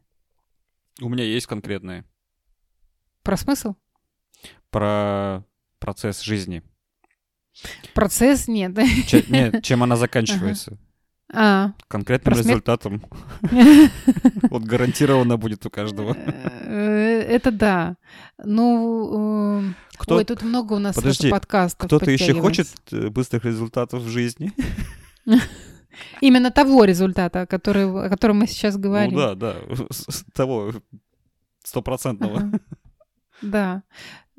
У меня есть конкретные. Про смысл? Про процесс жизни. Процесс нет. Че, нет, чем она заканчивается. А, Конкретным результатом. Вот гарантированно будет у каждого. Э, это да. Ну, Кто... ой, тут много у нас Подожди, подкастов Кто-то еще хочет э, быстрых результатов в жизни? Именно того результата, который, о котором мы сейчас говорим. Ну да, да, того стопроцентного. Да.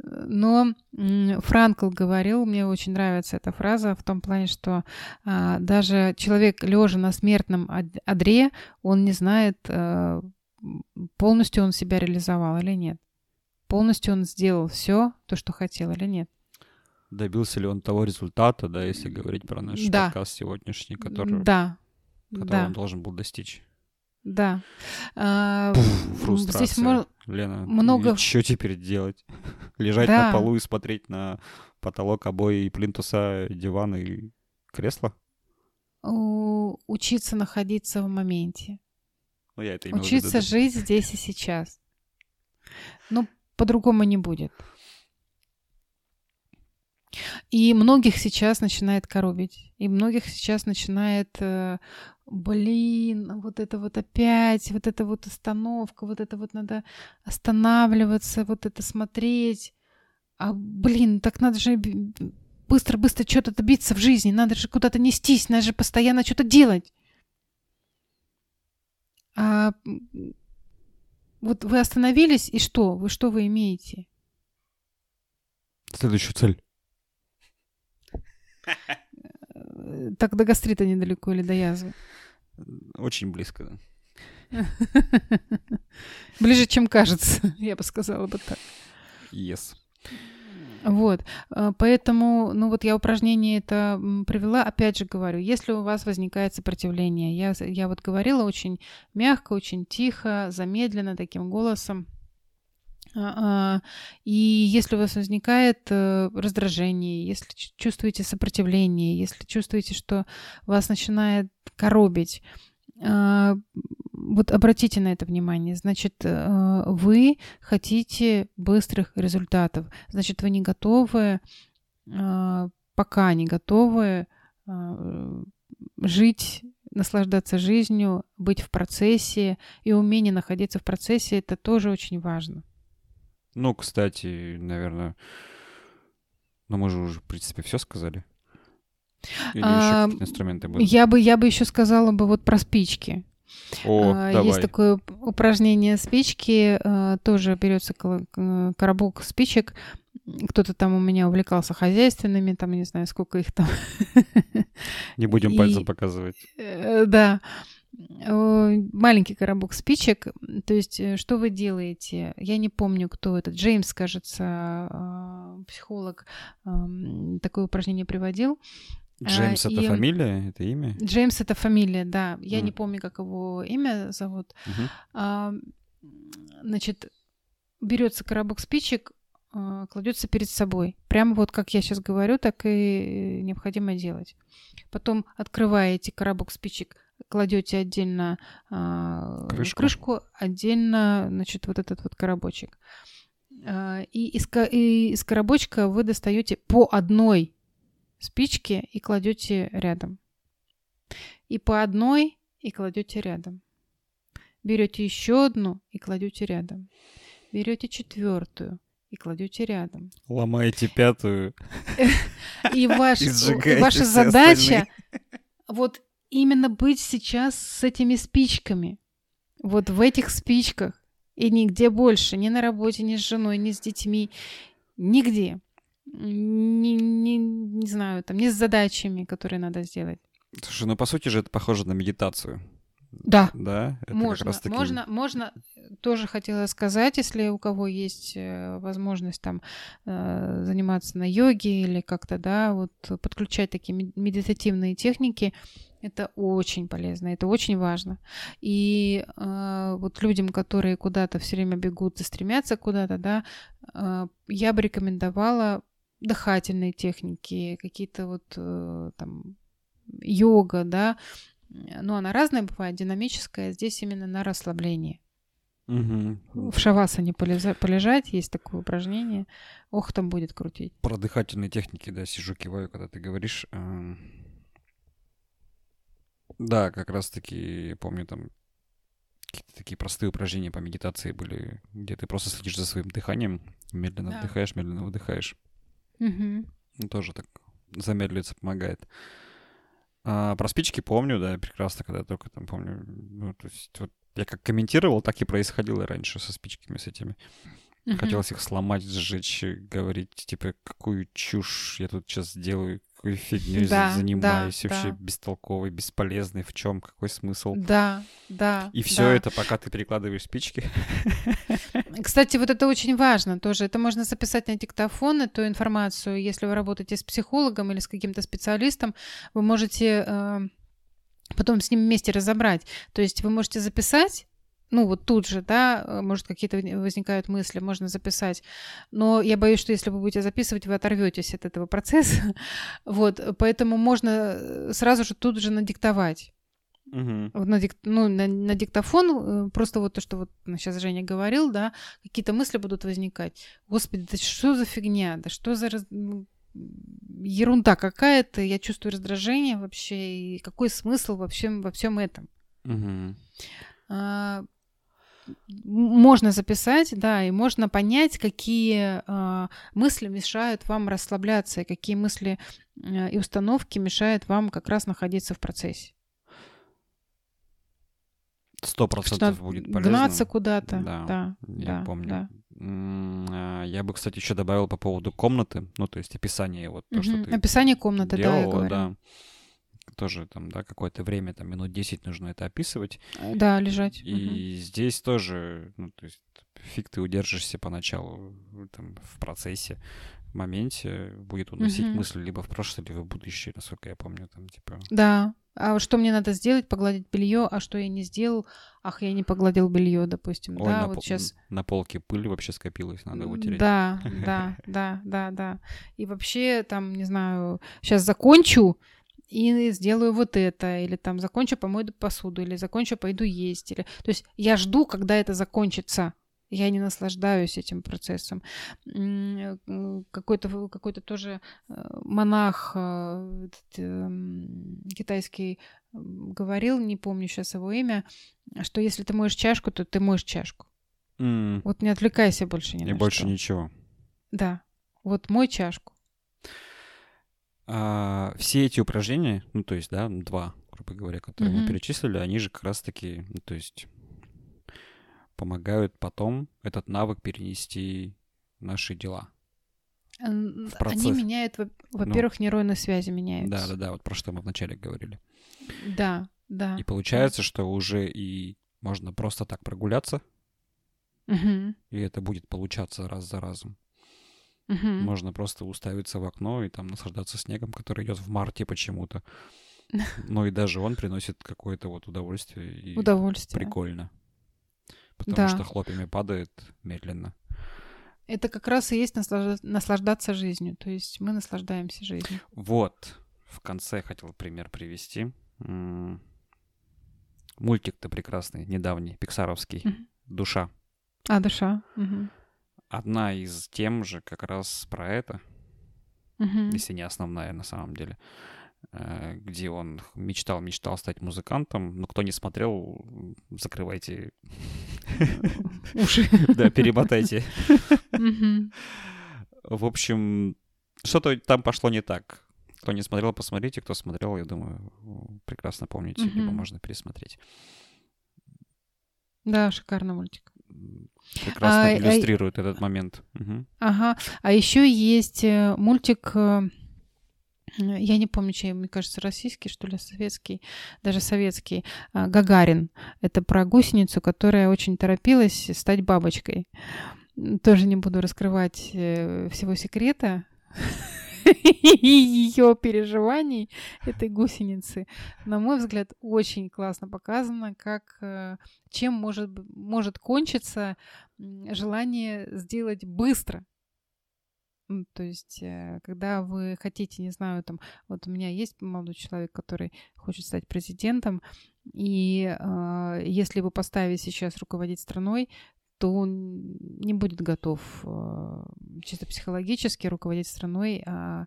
Но Франкл говорил, мне очень нравится эта фраза в том плане, что а, даже человек, лежа на смертном одре, он не знает, а, полностью он себя реализовал или нет. Полностью он сделал все то, что хотел или нет. Добился ли он того результата, да, если говорить про наш да. подкаст сегодняшний, который, да. который да. он должен был достичь. Да. А, Пуф, фрустрация. Здесь мор... Лена, много... что теперь делать? Лежать да. на полу и смотреть на потолок обои и плинтуса, диван и кресло? У... Учиться находиться в моменте. Ну, я это Учиться виду, жить здесь и сейчас. Ну, по-другому не будет. И многих сейчас начинает коробить. И многих сейчас начинает, э, блин, вот это вот опять, вот эта вот остановка, вот это вот надо останавливаться, вот это смотреть. А, блин, так надо же быстро-быстро что-то добиться в жизни, надо же куда-то нестись, надо же постоянно что-то делать. А вот вы остановились, и что? Вы что вы имеете? Следующую цель. Так до гастрита недалеко или до язвы? Очень близко, да. Ближе, чем кажется, я бы сказала бы так. Yes. Вот, а, поэтому, ну вот я упражнение это привела, опять же говорю, если у вас возникает сопротивление, я, я вот говорила очень мягко, очень тихо, замедленно таким голосом, и если у вас возникает э, раздражение, если чувствуете сопротивление, если чувствуете, что вас начинает коробить, а, вот обратите на это внимание. Значит, вы хотите быстрых результатов. Значит, вы не готовы, пока не готовы жить наслаждаться жизнью, быть в процессе, и умение находиться в процессе, это тоже очень важно. Ну, кстати, наверное, ну мы же уже, в принципе, все сказали. Или а, еще инструменты будут? Я бы, я бы еще сказала бы вот про спички. О, а, давай. Есть такое упражнение спички, а, тоже берется коробок спичек. Кто-то там у меня увлекался хозяйственными, там, не знаю, сколько их там. Не будем пальцем показывать. Э, да. Маленький коробок спичек. То есть, э, что вы делаете? Я не помню, кто это. Джеймс, кажется, а, психолог, такое упражнение приводил. Джеймс а, это и... фамилия, это имя? Джеймс это фамилия, да. Я mm. не помню, как его имя зовут. Uh-huh. А, значит, берется коробок спичек, а, кладется перед собой. Прямо вот как я сейчас говорю, так и необходимо делать. Потом открываете коробок спичек, кладете отдельно а, крышку. крышку, отдельно, значит, вот этот вот коробочек. А, и из, и из коробочка вы достаете по одной спичке и кладете рядом. И по одной и кладете рядом. Берете еще одну и кладете рядом. Берете четвертую и кладете рядом. Ломаете пятую. И ваш, ваша задача вот именно быть сейчас с этими спичками. Вот в этих спичках. И нигде больше. Ни на работе, ни с женой, ни с детьми. Нигде. Не, не, не знаю, там, не с задачами, которые надо сделать. Слушай, ну по сути же это похоже на медитацию. Да. Да, это можно, как раз таки... можно, можно, тоже хотела сказать, если у кого есть э, возможность там э, заниматься на йоге или как-то, да, вот подключать такие медитативные техники, это очень полезно, это очень важно. И э, вот людям, которые куда-то все время бегут и стремятся куда-то, да, э, я бы рекомендовала дыхательные техники, какие-то вот э, там йога, да, ну, она разная бывает, динамическая, здесь именно на расслабление. Угу. В шавасане полежа- полежать, есть такое упражнение. Ох, там будет крутить. Про дыхательные техники, да, сижу, киваю, когда ты говоришь. Эм. Да, как раз-таки, помню, там какие-то такие простые упражнения по медитации были, где ты просто следишь за своим дыханием, медленно да. вдыхаешь, медленно выдыхаешь. Угу. Тоже так замедлиться помогает. А, про спички помню, да, прекрасно, когда только там помню. Ну, то есть вот я как комментировал, так и происходило раньше со спичками с этими. Uh-huh. Хотелось их сломать, сжечь, говорить, типа, какую чушь я тут сейчас делаю, какой фигней да, занимаюсь, да, вообще да. бестолковый, бесполезный, в чем, какой смысл. Да, да. И все да. это, пока ты перекладываешь спички. Кстати, вот это очень важно тоже. Это можно записать на диктофон, эту информацию. Если вы работаете с психологом или с каким-то специалистом, вы можете э, потом с ним вместе разобрать. То есть вы можете записать ну, вот тут же, да, э, может, какие-то возникают мысли, можно записать. Но я боюсь, что если вы будете записывать, вы оторветесь от этого процесса. вот, поэтому можно э, сразу же тут же надиктовать. Угу. На, дик, ну, на, на диктофон, э, просто вот то, что вот сейчас Женя говорил, да, какие-то мысли будут возникать. Господи, да что за фигня, да что за раз... Ну, ерунда какая-то, я чувствую раздражение вообще, и какой смысл вообще во всем этом. Угу. А, можно записать, да, и можно понять, какие э, мысли мешают вам расслабляться, и какие мысли э, и установки мешают вам как раз находиться в процессе. Сто процентов будет полезно. Гнаться куда-то, да, да, я да, помню. Да. А, я бы, кстати, еще добавил по поводу комнаты, ну, то есть описание вот то, угу. что ты Описание комнаты, делала, да, я говорю. да тоже там, да, какое-то время, там, минут 10 нужно это описывать. Да, лежать. И угу. здесь тоже, ну, то есть фиг ты удержишься поначалу там, в процессе, в моменте будет уносить угу. мысли либо в прошлое, либо в будущее, насколько я помню, там, типа... Да, а что мне надо сделать? Погладить белье, а что я не сделал? Ах, я не погладил белье, допустим. Ой, да, на вот пол- сейчас. На полке пыль вообще скопилась, надо вытереть. Да, да, да, да, да. И вообще, там, не знаю, сейчас закончу, и сделаю вот это, или там закончу, помою посуду, или закончу, пойду есть. Или... То есть я жду, когда это закончится. Я не наслаждаюсь этим процессом. Э, какой-то какой тоже э, монах э, эм, китайский говорил, не помню сейчас его имя, что если ты моешь чашку, то ты моешь чашку. Mm. Вот не отвлекайся больше ни И на больше что. ничего. Да. Вот мой чашку. А, все эти упражнения, ну, то есть, да, два, грубо говоря, которые mm-hmm. мы перечислили, они же как раз-таки, ну, то есть, помогают потом этот навык перенести наши дела. Они меняют, ну. во-первых, ну, нейронные связи меняются. Да, да, да, вот про что мы вначале говорили. Да, Да. И получается, что уже и можно просто так прогуляться, Мгм. и это будет получаться раз за разом. Мгм. Можно просто уставиться в окно и там наслаждаться снегом, который идет в марте почему-то. Но и даже он приносит какое-то вот удовольствие и Удовольствие. прикольно. Потому Да. что хлопьями падает медленно. Это как раз и есть наслажда- наслаждаться жизнью. То есть мы наслаждаемся жизнью. Вот, в конце хотел пример привести. Мультик-то прекрасный, недавний, пиксаровский. «Душа». А, душа. Мгм. Одна из тем же как раз про это, Мгм. если не основная на самом деле, э, где он мечтал, мечтал стать музыкантом. Но кто не смотрел, закрывайте, Уши. да, перемотайте. В общем, что-то там пошло не так. Кто не смотрел, посмотрите. Кто смотрел, я думаю, прекрасно помните, либо можно пересмотреть. Да, шикарный мультик. Прекрасно А, а- иллюстрирует этот момент. Мгм. Ага. А еще есть э, мультик, э, я не помню, чей, мне кажется, российский, что ли, советский, даже советский, а, Гагарин. Это про гусеницу, которая очень торопилась стать бабочкой. Тоже не буду раскрывать э, всего секрета ее переживаний этой гусеницы. На мой взгляд, очень классно показано, как э, чем может, может кончиться желание сделать быстро. То есть, э, когда вы хотите, не знаю, там, вот у меня есть молодой человек, который хочет стать президентом, и э, если его поставить сейчас руководить страной, то он не будет готов э, чисто психологически руководить страной, а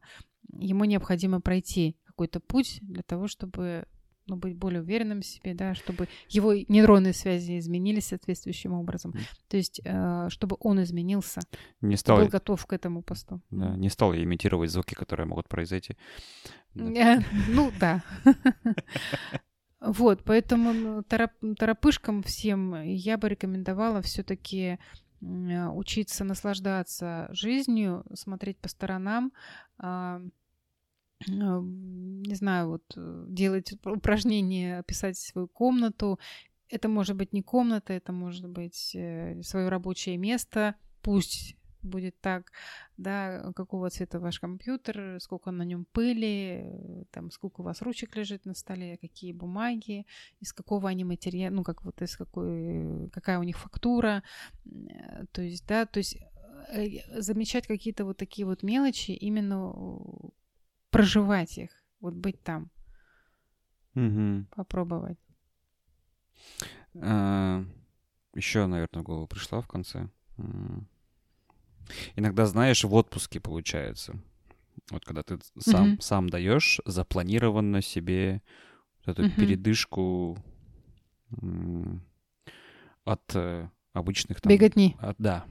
ему необходимо пройти какой-то путь для того, чтобы ну, быть более уверенным в себе, да, чтобы его нейронные связи изменились соответствующим образом. То есть, э, чтобы он изменился, Не стал, был готов к этому посту. да, не стал имитировать звуки, которые могут произойти. Ну да. Вот, поэтому ну, торопышкам всем я бы рекомендовала все-таки учиться наслаждаться жизнью, смотреть по сторонам, а, а, не знаю, вот э, делать упражнения, писать свою комнату. Это может быть не комната, это может быть свое рабочее место, пусть будет так, да, какого цвета ваш компьютер, сколько на нем пыли, э, там, сколько у вас ручек лежит на столе, какие бумаги, из какого они материала, ну, как вот из какой, какая у них фактура, э, то есть, да, то есть э, замечать какие-то вот такие вот мелочи, именно э, проживать их, вот быть там, Мгм. попробовать. А, Еще, наверное, в голову пришла в конце. Иногда, знаешь, в отпуске получается. Вот когда ты сам, Мгм. сам даешь запланированно себе вот эту Мгм. передышку от э, обычных там... Беготни. от- да,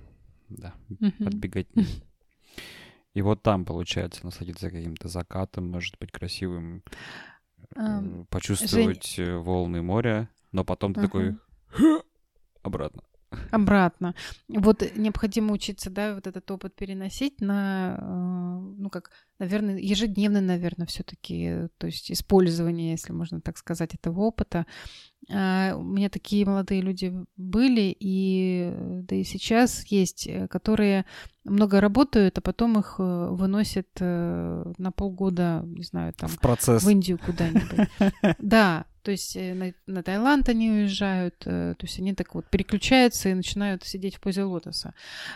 да, Мгм. от беготни. И вот там, получается, насладиться каким-то закатом, может быть, красивым, Ам, почувствовать э, волны моря, но потом ты такой обратно. Обратно. Вот необходимо учиться, да, вот этот опыт переносить на, э, ну, как, наверное, ежедневно, наверное, все-таки, то есть использование, если можно так сказать, этого опыта. А, У меня такие молодые люди были, и э, да и сейчас есть, э, которые много работают, а потом их э, выносят на полгода, не знаю, там, в процесс. в Индию куда-нибудь. Да, то есть на, на Таиланд они уезжают, то есть они так вот переключаются и начинают сидеть в позе лотоса.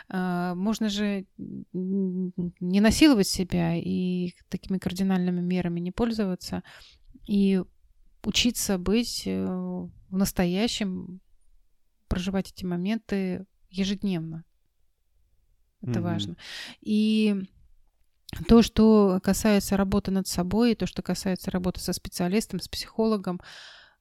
А, Можно же не насиловать себя и такими кардинальными мерами не пользоваться, и учиться быть э, в настоящем, проживать эти моменты ежедневно. Это Мгм. важно. И то, что касается работы над собой, то, что касается работы со специалистом, с психологом,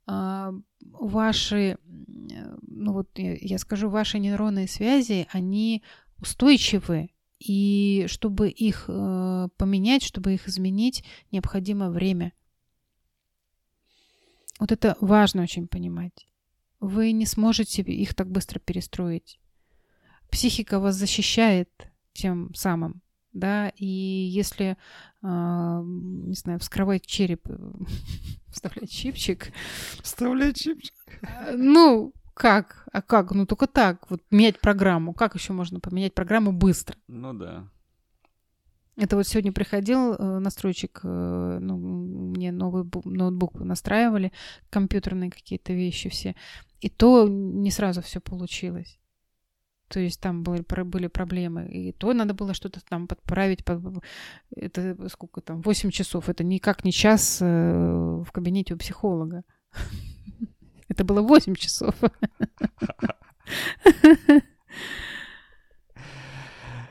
а, ваши, м, ну вот я я скажу, ваши нейронные связи, они устойчивы, и чтобы их э, поменять, чтобы их изменить, необходимо время. Вот это важно очень понимать. Вы не сможете их так быстро перестроить. Психика вас защищает тем самым. да, и если, а, не знаю, вскрывать череп, вставлять чипчик. Вставлять чипчик? А, ну, как? А как? Ну, только так. Вот менять программу. Как еще можно поменять программу быстро? Ну да. Это вот сегодня приходил э, настройщик, э, ну, мне новый ноутбук настраивали, компьютерные какие-то вещи все. И то не сразу все получилось. То есть там были, были проблемы. И то надо было что-то там подправить. Это сколько там? 8 часов. Это никак не час э, в кабинете у психолога. Это было 8 часов.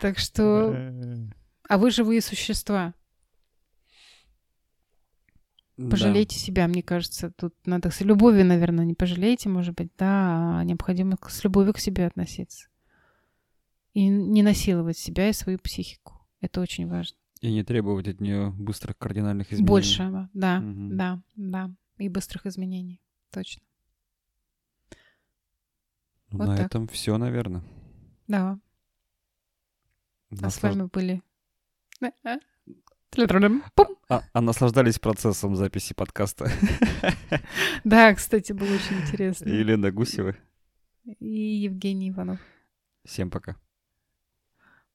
Так что... А вы живые существа. Пожалейте да. себя, мне кажется. Тут надо с любовью, наверное, не пожалейте, может быть, да, а необходимо с любовью к себе относиться и не насиловать себя и свою психику. Это очень важно. И не требовать от нее быстрых кардинальных изменений. Большего, да, угу. да, да. И быстрых изменений. Точно. Ну, вот на так. этом все, наверное. Да. Наслаж... А с вами были... А, а, наслаждались процессом записи подкаста. Да, кстати, было очень интересно. Елена Гусева. И Евгений Иванов. Всем пока.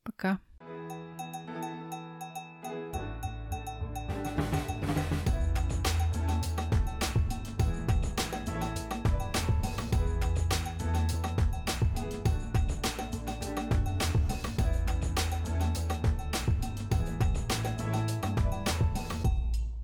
Пока.